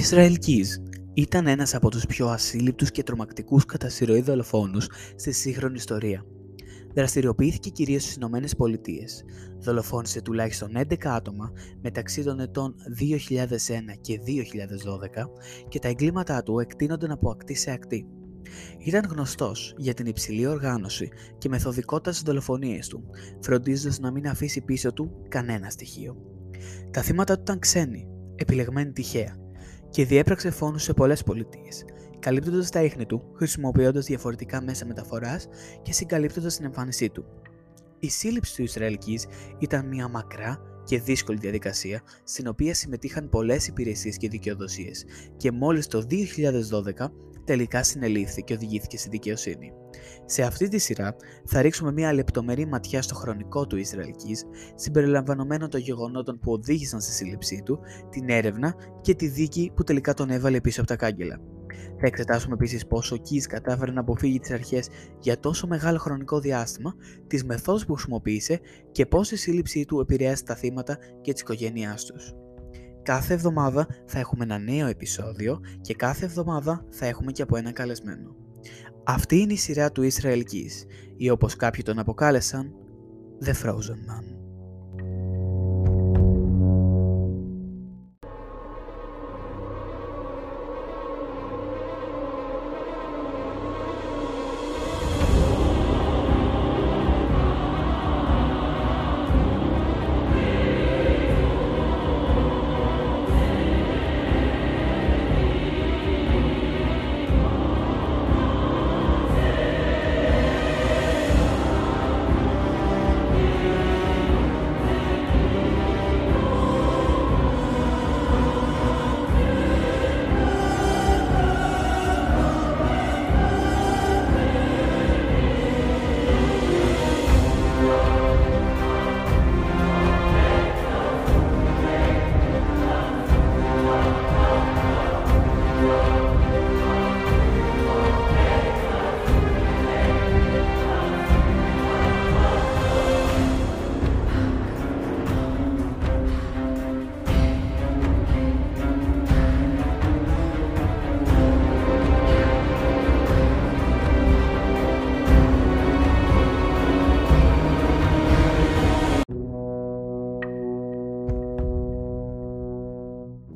Ισραήλ Κίζ ήταν ένας από τους πιο ασύλληπτους και τρομακτικούς κατά σειροή δολοφόνους στη σύγχρονη ιστορία. Δραστηριοποιήθηκε κυρίως στις Ηνωμένες Πολιτείες. Δολοφόνησε τουλάχιστον 11 άτομα μεταξύ των ετών 2001 και 2012 και τα εγκλήματά του εκτείνονταν από ακτή σε ακτή. Ήταν γνωστός για την υψηλή οργάνωση και μεθοδικότητα στις δολοφονίες του, φροντίζοντας να μην αφήσει πίσω του κανένα στοιχείο. Τα θύματα του ήταν ξένοι, επιλεγμένοι τυχαία, και διέπραξε φόνους σε πολλές πολιτείες, καλύπτοντας τα ίχνη του, χρησιμοποιώντας διαφορετικά μέσα μεταφοράς και συγκαλύπτοντας την εμφάνισή του. Η σύλληψη του Ισραηλικής ήταν μια μακρά και δύσκολη διαδικασία, στην οποία συμμετείχαν πολλές υπηρεσίες και δικαιοδοσίες και μόλις το 2012 τελικά συνελήφθη και οδηγήθηκε στη δικαιοσύνη. Σε αυτή τη σειρά θα ρίξουμε μια λεπτομερή ματιά στο χρονικό του Ισραηλικής, συμπεριλαμβανομένων των γεγονότων που οδήγησαν στη σύλληψή του, την έρευνα και τη δίκη που τελικά τον έβαλε πίσω από τα κάγκελα. Θα εξετάσουμε επίσης πόσο ο Κίζ κατάφερε να αποφύγει τις αρχές για τόσο μεγάλο χρονικό διάστημα, τις μεθόδους που χρησιμοποίησε και πώς η σύλληψή του επηρέασε τα θύματα και τη οικογένειάς τους. Κάθε εβδομάδα θα έχουμε ένα νέο επεισόδιο και κάθε εβδομάδα θα έχουμε και από ένα καλεσμένο. Αυτή είναι η σειρά του Israel Keys, ή όπως κάποιοι τον αποκάλεσαν, The Frozen Man.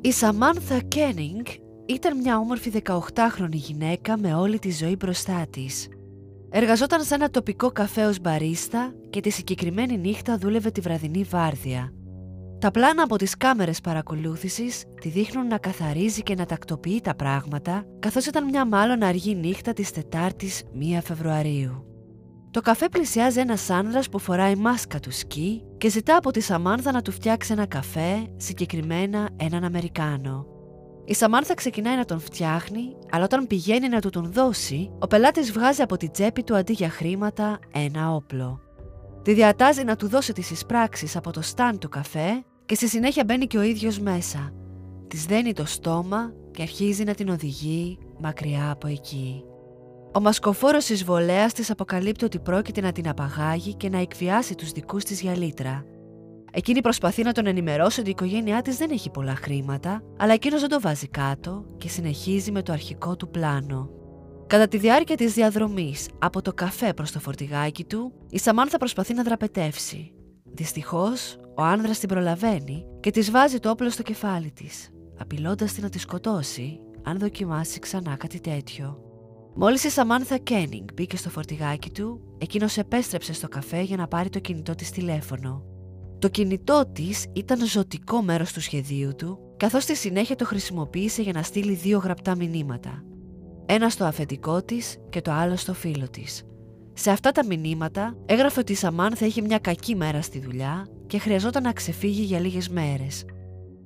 Η Σαμάνθα Κένινγκ ήταν μια όμορφη 18χρονη γυναίκα με όλη τη ζωή μπροστά της. Εργαζόταν σε ένα τοπικό καφέ ως μπαρίστα και τη συγκεκριμένη νύχτα δούλευε τη βραδινή βάρδια. Τα πλάνα από τις κάμερες παρακολούθησης τη δείχνουν να καθαρίζει και να τακτοποιεί τα πράγματα, καθώς ήταν μια μάλλον αργή νύχτα της Τετάρτης 1 Φεβρουαρίου. Το καφέ πλησιάζει ένας άνδρας που φοράει μάσκα του σκι και ζητά από τη Σαμάνθα να του φτιάξει ένα καφέ, συγκεκριμένα έναν Αμερικάνο. Η Σαμάνθα ξεκινάει να τον φτιάχνει, αλλά όταν πηγαίνει να του τον δώσει, ο πελάτης βγάζει από την τσέπη του αντί για χρήματα ένα όπλο. Τη διατάζει να του δώσει τις εισπράξεις από το στάν του καφέ και στη συνέχεια μπαίνει και ο ίδιος μέσα. Της δένει το στόμα και αρχίζει να την οδηγεί μακριά από εκεί. Ο μασκοφόρος εισβολέας της αποκαλύπτει ότι πρόκειται να την απαγάγει και να εκβιάσει τους δικούς της για λίτρα. Εκείνη προσπαθεί να τον ενημερώσει ότι η οικογένειά της δεν έχει πολλά χρήματα, αλλά εκείνος δεν το βάζει κάτω και συνεχίζει με το αρχικό του πλάνο. Κατά τη διάρκεια της διαδρομής από το καφέ προς το φορτηγάκι του, η Σαμάνθα προσπαθεί να δραπετεύσει. Δυστυχώς, ο άνδρας την προλαβαίνει και της βάζει το όπλο στο κεφάλι της, απειλώντας την να τη σκοτώσει αν δοκιμάσει ξανά κάτι τέτοιο. Μόλις η Σαμάνθα Κένινγκ μπήκε στο φορτηγάκι του, εκείνος επέστρεψε στο καφέ για να πάρει το κινητό της τηλέφωνο. Το κινητό της ήταν ζωτικό μέρος του σχεδίου του, καθώς στη συνέχεια το χρησιμοποίησε για να στείλει δύο γραπτά μηνύματα. Ένα στο αφεντικό της και το άλλο στο φίλο της. Σε αυτά τα μηνύματα έγραφε ότι η Σαμάνθα είχε μια κακή μέρα στη δουλειά και χρειαζόταν να ξεφύγει για λίγες μέρες.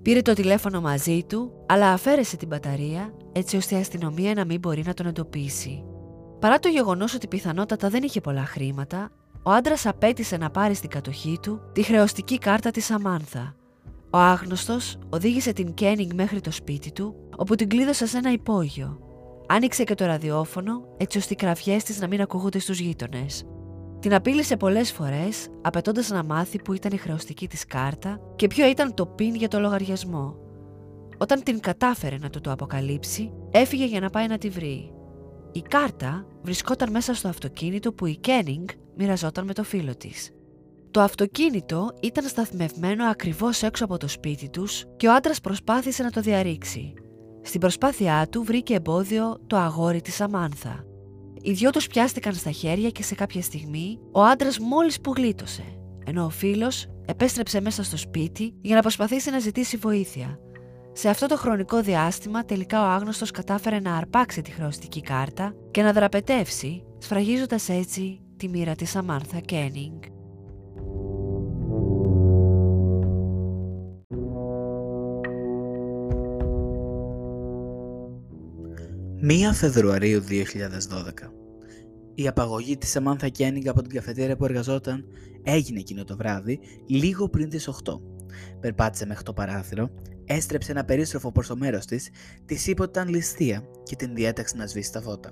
Πήρε το τηλέφωνο μαζί του, αλλά αφαίρεσε την μπαταρία έτσι ώστε η αστυνομία να μην μπορεί να τον εντοπίσει. Παρά το γεγονός ότι πιθανότατα δεν είχε πολλά χρήματα, ο άντρας απέτησε να πάρει στην κατοχή του τη χρεωστική κάρτα της Σαμάνθα. Ο άγνωστος οδήγησε την Κένιγκ μέχρι το σπίτι του, όπου την κλείδωσε σε ένα υπόγειο. Άνοιξε και το ραδιόφωνο, έτσι ώστε οι κραυγές της να μην ακούγονται στους γείτονες. Την απείλησε πολλές φορές, απαιτώντας να μάθει που ήταν η χρεωστική της κάρτα και ποιο ήταν το πιν για το λογαριασμό. Όταν την κατάφερε να του το αποκαλύψει, έφυγε για να πάει να τη βρει. Η κάρτα βρισκόταν μέσα στο αυτοκίνητο που η Κένινγκ μοιραζόταν με το φίλο της. Το αυτοκίνητο ήταν σταθμευμένο ακριβώς έξω από το σπίτι τους και ο άντρας προσπάθησε να το διαρρήξει. Στην προσπάθειά του βρήκε εμπόδιο το αγόρι της Αμάνθα. Οι δυο τους πιάστηκαν στα χέρια και σε κάποια στιγμή ο άντρας μόλις που γλίτωσε, ενώ ο φίλος επέστρεψε μέσα στο σπίτι για να προσπαθήσει να ζητήσει βοήθεια. Σε αυτό το χρονικό διάστημα τελικά ο άγνωστος κατάφερε να αρπάξει τη χρεωστική κάρτα και να δραπετεύσει, σφραγίζοντας έτσι τη μοίρα της Σαμάνθα Κένινγκ. 1 Φεβρουαρίου 2012. Η απαγωγή της Σαμάνθα Κένιγκ από την καφετέρια που εργαζόταν έγινε εκείνο το βράδυ λίγο πριν τις 8. Περπάτησε μέχρι το παράθυρο, έστρεψε ένα περίστροφο προς το μέρος της, της είπε ότι ήταν ληστεία και την διέταξε να σβήσει τα φώτα.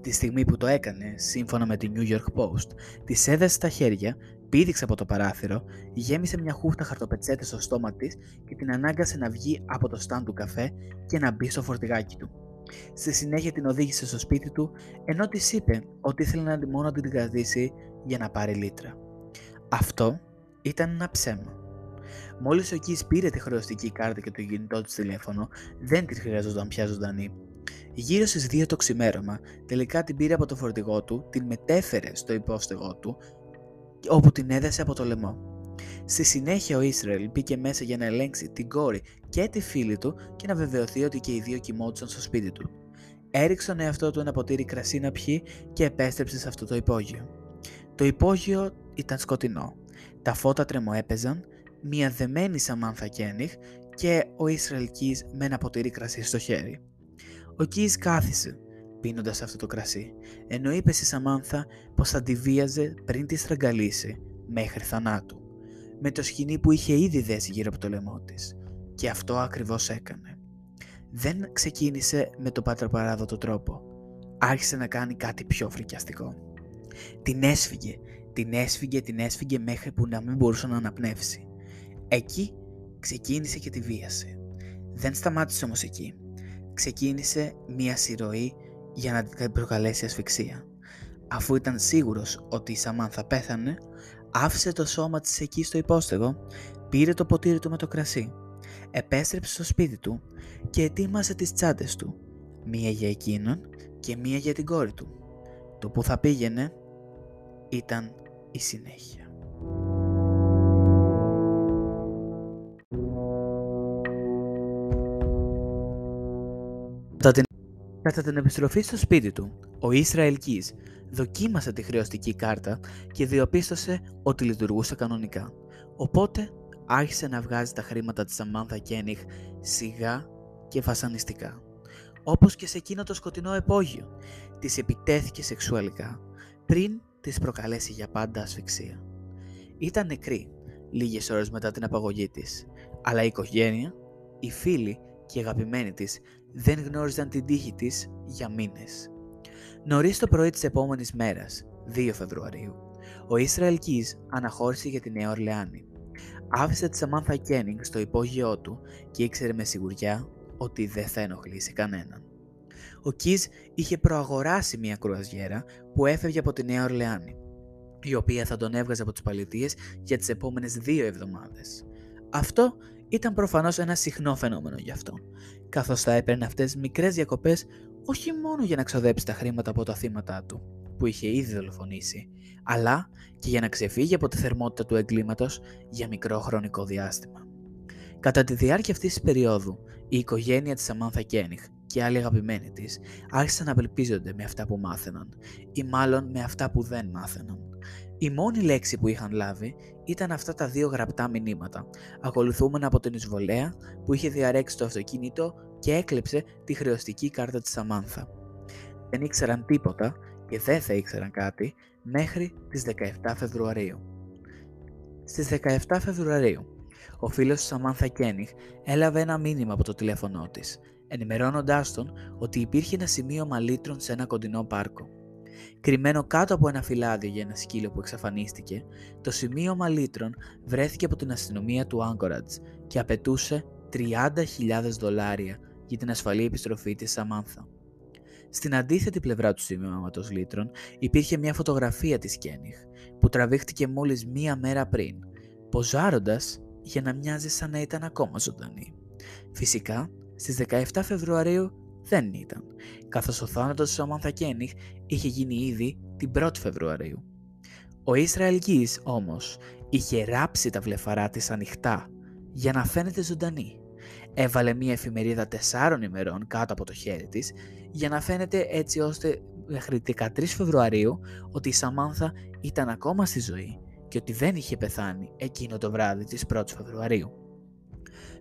Τη στιγμή που το έκανε, σύμφωνα με την New York Post, της έδεσε τα χέρια, πήδηξε από το παράθυρο, γέμισε μια χούφτα χαρτοπετσέτες στο στόμα της και την ανάγκασε να βγει από το στάν του καφέ και να μπει στο φορτηγάκι του. Στη συνέχεια την οδήγησε στο σπίτι του, ενώ της είπε ότι ήθελε να μόνο την κρατήσει για να πάρει λίτρα. Αυτό ήταν ένα ψέμα. Μόλις ο Κις πήρε τη χρεωστική κάρτα και το κινητό του τηλέφωνο, δεν τη χρειαζόταν πια ζωντανή. Γύρω στις 2 το ξημέρωμα, τελικά την πήρε από το φορτηγό του, την μετέφερε στο υπόστεγό του, όπου την έδεσε από το λαιμό. Στη συνέχεια ο Ισραήλ μπήκε μέσα για να ελέγξει την κόρη και τη φίλη του και να βεβαιωθεί ότι και οι δύο κοιμόντουσαν στο σπίτι του. Έριξε τον εαυτό του ένα ποτήρι κρασί να πιει και επέστρεψε σε αυτό το υπόγειο. Το υπόγειο ήταν σκοτεινό. Τα φώτα τρεμοέπαιζαν, μια δεμένη Σαμάνθα Κένιχ και ο Ισραήλ Κις με ένα ποτήρι κρασί στο χέρι. Ο Κις κάθισε, πίνοντας αυτό το κρασί, ενώ είπε στη Σαμάνθα πως θα τη βίαζε πριν τη στραγγαλίσει μέχρι θανάτου με το σκηνή που είχε ήδη δέσει γύρω από το λαιμό της. Και αυτό ακριβώς έκανε. Δεν ξεκίνησε με το πατροπαράδοτο τρόπο. Άρχισε να κάνει κάτι πιο φρικιαστικό. Την έσφυγε, την έσφυγε, την έσφυγε μέχρι που να μην μπορούσε να αναπνεύσει. Εκεί ξεκίνησε και τη βίασε. Δεν σταμάτησε όμως εκεί. Ξεκίνησε μία συρροή για να την προκαλέσει ασφυξία. Αφού ήταν σίγουρος ότι η Σαμάνθα πέθανε, άφησε το σώμα της εκεί στο υπόστεγο, πήρε το ποτήρι του με το κρασί, επέστρεψε στο σπίτι του και ετοίμασε τις τσάντες του, μία για εκείνον και μία για την κόρη του. Το που θα πήγαινε ήταν η συνέχεια. Κατά την επιστροφή στο σπίτι του, ο Ισραήλ δοκίμασε τη χρεωστική κάρτα και διοπίστωσε ότι λειτουργούσε κανονικά. Οπότε άρχισε να βγάζει τα χρήματα της Σαμάνθα Κένιχ σιγά και βασανιστικά. Όπως και σε εκείνο το σκοτεινό επόγειο, της επιτέθηκε σεξουαλικά πριν της προκαλέσει για πάντα ασφυξία. Ήταν νεκρή λίγες ώρες μετά την απαγωγή της, αλλά η οικογένεια, οι φίλοι και οι αγαπημένοι της δεν γνώριζαν την τύχη της για μήνες. Νωρίς το πρωί της επόμενης μέρας, 2 Φεβρουαρίου, ο Ισραήλ Κις αναχώρησε για τη Νέα Ορλεάνη. Άφησε τη Σαμάνθα Κένινγκ στο υπόγειό του και ήξερε με σιγουριά ότι δεν θα ενοχλήσει κανέναν. Ο Κις είχε προαγοράσει μια κρουαζιέρα που έφευγε από τη Νέα Ορλεάνη, η οποία θα τον έβγαζε από τις παλιτίες για τις επόμενες δύο εβδομάδες. Αυτό ήταν προφανώς ένα συχνό φαινόμενο γι' αυτό, καθώς θα έπαιρνε αυτές μικρές διακοπές όχι μόνο για να ξοδέψει τα χρήματα από τα θύματα του, που είχε ήδη δολοφονήσει, αλλά και για να ξεφύγει από τη θερμότητα του εγκλήματος για μικρό χρονικό διάστημα. Κατά τη διάρκεια αυτής της περίοδου, η οικογένεια της Σαμάνθα Κένιχ και άλλοι αγαπημένοι της άρχισαν να απελπίζονται με αυτά που μάθαιναν ή μάλλον με αυτά που δεν μάθαιναν. Η μόνη λέξη που είχαν λάβει ήταν αυτά τα δύο γραπτά μηνύματα, ακολουθούμενα από την εισβολέα που είχε διαρρέξει το αυτοκίνητο και έκλεψε τη χρεωστική κάρτα της Σαμάνθα. Δεν ήξεραν τίποτα και δεν θα ήξεραν κάτι μέχρι τις 17 Φεβρουαρίου. Στις 17 Φεβρουαρίου, ο φίλος της Σαμάνθα Κένιχ έλαβε ένα μήνυμα από το τηλέφωνό της, ενημερώνοντάς τον ότι υπήρχε ένα σημείο μαλίτρων σε ένα κοντινό πάρκο. Κρυμμένο κάτω από ένα φυλάδιο για ένα σκύλο που εξαφανίστηκε, το σημείο μαλίτρων βρέθηκε από την αστυνομία του Άγκορατζ και απαιτούσε 30.000 δολάρια για την ασφαλή επιστροφή της Σαμάνθα. Στην αντίθετη πλευρά του σημειώματος λίτρων υπήρχε μια φωτογραφία της Κένιχ που τραβήχτηκε μόλις μία μέρα πριν, ποζάροντας για να μοιάζει σαν να ήταν ακόμα ζωντανή. Φυσικά, στις 17 Φεβρουαρίου δεν ήταν, καθώς ο θάνατος της Σαμάνθα Κένιχ είχε γίνει ήδη την 1η Φεβρουαρίου. Ο Ισραηλκής όμως είχε ράψει τα βλεφαρά της ανοιχτά για να φαίνεται ζωντανή. Έβαλε μια εφημερίδα τεσσάρων ημερών κάτω από το χέρι της για να φαίνεται έτσι ώστε μέχρι 13 Φεβρουαρίου ότι η Σαμάνθα ήταν ακόμα στη ζωή και ότι δεν είχε πεθάνει εκείνο το βράδυ της 1ης Φεβρουαρίου.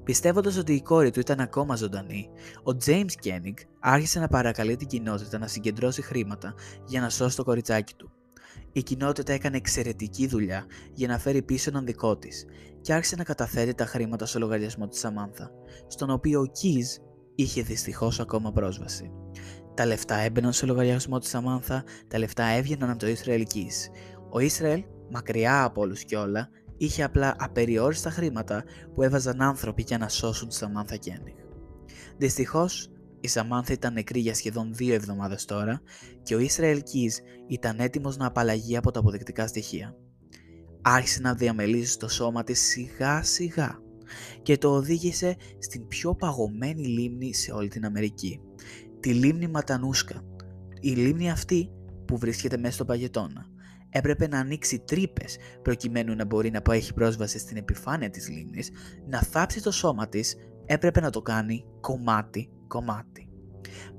Πιστεύοντας ότι η κόρη του ήταν ακόμα ζωντανή, ο James Koenig άρχισε να παρακαλεί την κοινότητα να συγκεντρώσει χρήματα για να σώσει το κοριτσάκι του. Η κοινότητα έκανε εξαιρετική δουλειά για να φέρει πίσω έναν δικό της και άρχισε να καταθέτει τα χρήματα στο λογαριασμό της Σαμάνθα, στον οποίο ο Κιζ είχε δυστυχώς ακόμα πρόσβαση. Τα λεφτά έμπαιναν στο λογαριασμό της Σαμάνθα, τα λεφτά έβγαιναν από το Ισραήλ Κιζ. Ο Ισραήλ, μακριά από όλους κιόλα, είχε απλά απεριόριστα χρήματα που έβαζαν άνθρωποι για να σώσουν τη Σαμάνθα Κένιχ. Δυστυχώς, η Σαμάνθα ήταν νεκρή για σχεδόν δύο εβδομάδες τώρα και ο Ισραήλ Κίζ ήταν έτοιμος να απαλλαγεί από τα αποδεικτικά στοιχεία. Άρχισε να διαμελίζει στο σώμα της σιγά σιγά και το οδήγησε στην πιο παγωμένη λίμνη σε όλη την Αμερική, τη λίμνη Ματανούσκα. Η λίμνη αυτή που βρίσκεται μέσα στο παγετώνα έπρεπε να ανοίξει τρύπες προκειμένου να μπορεί να έχει πρόσβαση στην επιφάνεια της λίμνης, να θάψει το σώμα της, έπρεπε να το κάνει κομμάτι κομμάτι.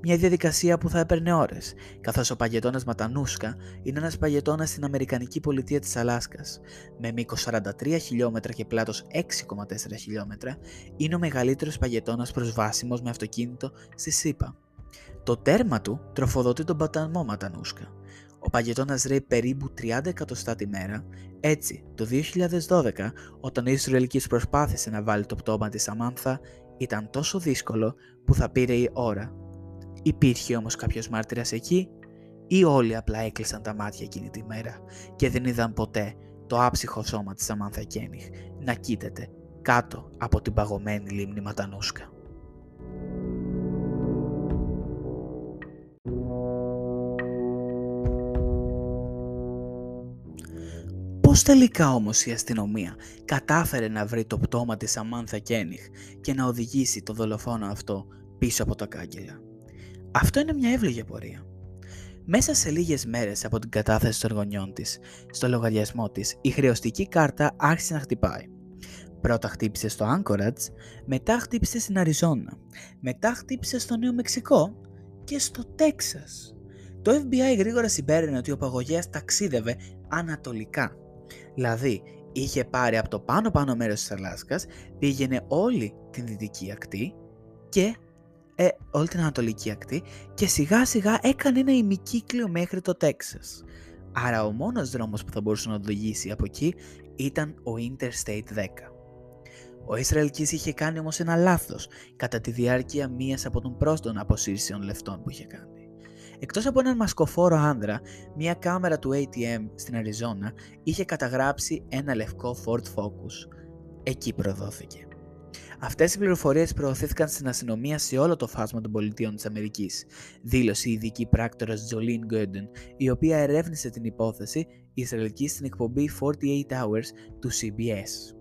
Μια διαδικασία που θα έπαιρνε ώρες, καθώς ο παγετώνας Ματανούσκα είναι ένας παγετώνας στην Αμερικανική πολιτεία της Αλάσκας. Με μήκος 43 χιλιόμετρα και πλάτος 6,4 χιλιόμετρα, είναι ο μεγαλύτερος παγετώνας προσβάσιμος με αυτοκίνητο στη ΣΥΠΑ. Το τέρμα του τροφοδοτεί τον παταμό Ματανούσκα. Ο παγετώνας ρέει περίπου 30 εκατοστά τη μέρα. Έτσι, το 2012, όταν ο Ισραηλικής προσπάθησε να βάλει το πτώμα της Σαμάνθα, ήταν τόσο δύσκολο που θα πήρε η ώρα. Υπήρχε όμως κάποιος μάρτυρας εκεί ή όλοι απλά έκλεισαν τα μάτια εκείνη τη μέρα και δεν είδαν ποτέ το άψυχο σώμα της Σαμάνθα Κένιχ να κοίταται κάτω από την παγωμένη λίμνη Ματανούσκα. Πώς τελικά όμως η αστυνομία κατάφερε να βρει το πτώμα της Σαμάνθα Κένιχ και να οδηγήσει το δολοφόνο αυτό πίσω από τα κάγκελα; Αυτό είναι μια εύλογη απορία. Μέσα σε λίγες μέρες από την κατάθεση των γονιών της, στο λογαριασμό της, η χρεωστική κάρτα άρχισε να χτυπάει. Πρώτα χτύπησε στο Anchorage, μετά χτύπησε στην Αριζόνα, μετά χτύπησε στο Νέο Μεξικό και στο Τέξας. Το FBI γρήγορα συμπέρανε ότι ο παγωγέας ταξίδευε ανατολικά Δηλαδή, είχε πάρει από το πάνω πάνω μέρος της Αλάσκας, πήγαινε όλη την δυτική ακτή και ε, όλη την ανατολική ακτή και σιγά σιγά έκανε ένα ημικύκλιο μέχρι το Τέξας. Άρα ο μόνος δρόμος που θα μπορούσε να οδηγήσει από εκεί ήταν ο Interstate 10. Ο Ισραηλκής είχε κάνει όμως ένα λάθος κατά τη διάρκεια μίας από τον πρόστον αποσύρσεων λεφτών που είχε κάνει. Εκτός από έναν μασκοφόρο άνδρα, μια κάμερα του ATM στην Αριζόνα είχε καταγράψει ένα λευκό Ford Focus. Εκεί προδόθηκε. Αυτές οι πληροφορίες προωθήθηκαν στην αστυνομία σε όλο το φάσμα των πολιτείων της Αμερικής, δήλωσε η ειδική πράκτορας Τζολίν Γκέντεν, η οποία ερεύνησε την υπόθεση Ισραηλική στην εκπομπή 48 Hours του CBS.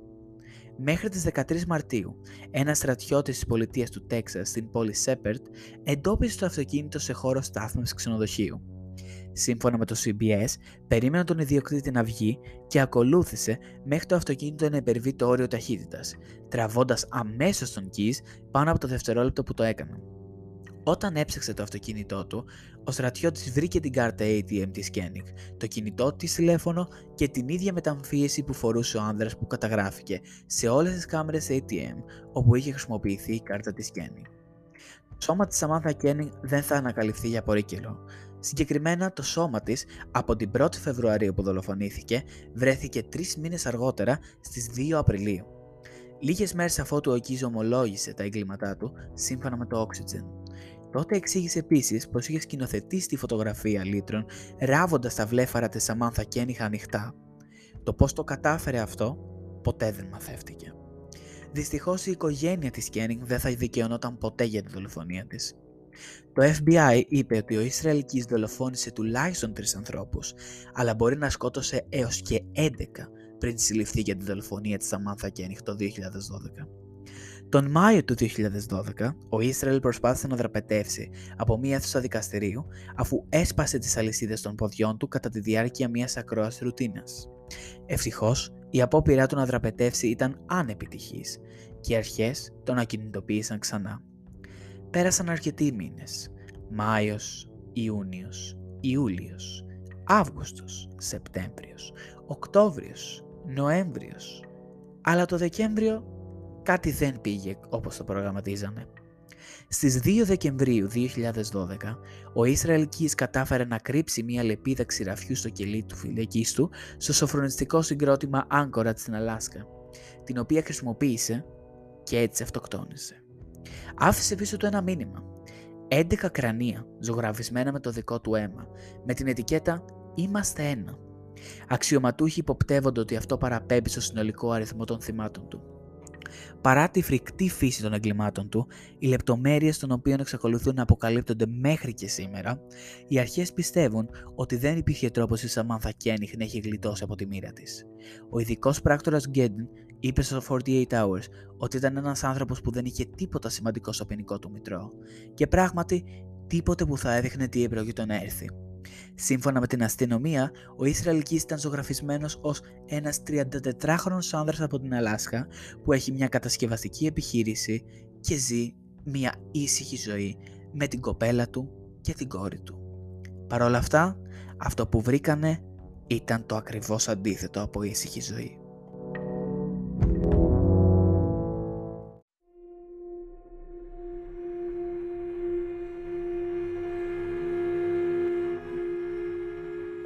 Μέχρι τις 13 Μαρτίου, ένα στρατιώτης της πολιτείας του Τέξας στην πόλη Σέπερτ εντόπισε το αυτοκίνητο σε χώρο στάθμευσης ξενοδοχείου. Σύμφωνα με το CBS, περίμενε τον ιδιοκτήτη να βγει και ακολούθησε μέχρι το αυτοκίνητο να υπερβεί το όριο ταχύτητας, τραβώντας αμέσως τον Keys πάνω από το δευτερόλεπτο που το έκαναν. Όταν έψαξε το αυτοκίνητό του, ο στρατιώτης βρήκε την κάρτα ATM της Koenig, το κινητό της τηλέφωνο και την ίδια μεταμφίεση που φορούσε ο άνδρας που καταγράφηκε σε όλες τις κάμερες ATM όπου είχε χρησιμοποιηθεί η κάρτα της Koenig. Το σώμα της Samantha Koenig δεν θα ανακαλυφθεί για πολύ καιρό. Συγκεκριμένα το σώμα της από την 1η Φεβρουαρίου που δολοφονήθηκε βρέθηκε τρεις μήνες αργότερα στις 2 Απριλίου. Λίγες μέρες αφότου ο Κίζο ομολόγησε τα εγκλήματά του σύμφωνα με το Oxygen. Τότε εξήγησε επίσης πως είχε σκηνοθετήσει τη φωτογραφία λίτρων ράβοντας τα βλέφαρα της Σαμάνθα Κένιχα ανοιχτά. Το πώς το κατάφερε αυτό ποτέ δεν μαθεύτηκε. Δυστυχώς η οικογένεια της Κένινγκ δεν θα δικαιωνόταν ποτέ για τη δολοφονία της. Το FBI είπε ότι ο Ισραηλικής δολοφόνησε τουλάχιστον τρεις ανθρώπους, αλλά μπορεί να σκότωσε έως και 11 πριν συλληφθεί για τη δολοφονία της Σαμάνθα Κένιχ το 2012. Τον Μάιο του 2012, ο Ισραήλ προσπάθησε να δραπετεύσει από μία αίθουσα δικαστηρίου αφού έσπασε τις αλυσίδες των ποδιών του κατά τη διάρκεια μιας ακρόασης ρουτίνας. Ευτυχώς, η απόπειρά του να δραπετεύσει ήταν ανεπιτυχής και οι αρχές τον ακινητοποίησαν ξανά. Πέρασαν αρκετοί μήνες. Μάιος, Ιούνιος, Ιούλιος, Αύγουστος, Σεπτέμβριος, Οκτώβριος, Νοέμβριος. Αλλά το Δεκέμβριο κάτι δεν πήγε όπως το προγραμματίζαμε. Στις 2 Δεκεμβρίου 2012, ο Ισραηλκής κατάφερε να κρύψει μια λεπίδα ξηραφιού στο κελί του φυλακής του στο σοφρονιστικό συγκρότημα Άγκορατ στην Αλάσκα, την οποία χρησιμοποίησε και έτσι αυτοκτόνησε. Άφησε πίσω του ένα μήνυμα. 11 κρανία ζωγραφισμένα με το δικό του αίμα, με την ετικέτα «Είμαστε ένα». Αξιωματούχοι υποπτεύονται ότι αυτό παραπέμπει στο συνολικό αριθμό των θυμάτων του. Παρά τη φρικτή φύση των εγκλημάτων του, οι λεπτομέρειες των οποίων εξακολουθούν να αποκαλύπτονται μέχρι και σήμερα, οι αρχές πιστεύουν ότι δεν υπήρχε τρόπος η Σαμάνθα Κένιχ να έχει γλιτώσει από τη μοίρα της. Ο ειδικός πράκτορας Γκέντεν είπε στο 48 Hours ότι ήταν ένας άνθρωπος που δεν είχε τίποτα σημαντικό στο ποινικό του μητρό και πράγματι τίποτε που θα έδειχνε τι επρόκειτο να έρθει. Σύμφωνα με την αστυνομία, ο Ισραηλικής ήταν ζωγραφισμένος ως ένας 34χρονος άνδρας από την Αλάσκα που έχει μια κατασκευαστική επιχείρηση και ζει μια ήσυχη ζωή με την κοπέλα του και την κόρη του. Παρ' όλα αυτά, αυτό που βρήκανε ήταν το ακριβώς αντίθετο από ήσυχη ζωή.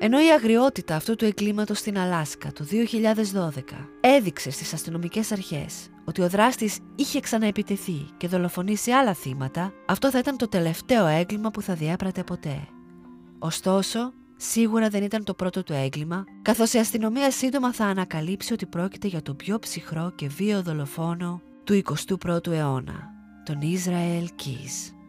Ενώ η αγριότητα αυτού του εγκλήματος στην Αλάσκα το 2012 έδειξε στις αστυνομικές αρχές ότι ο δράστης είχε ξαναεπιτεθεί και δολοφονήσει άλλα θύματα, αυτό θα ήταν το τελευταίο έγκλημα που θα διέπρατε ποτέ. Ωστόσο, σίγουρα δεν ήταν το πρώτο του έγκλημα, καθώς η αστυνομία σύντομα θα ανακαλύψει ότι πρόκειται για το πιο ψυχρό και βίαιο δολοφόνο του 21ου αιώνα, τον Ισραήλ Keys.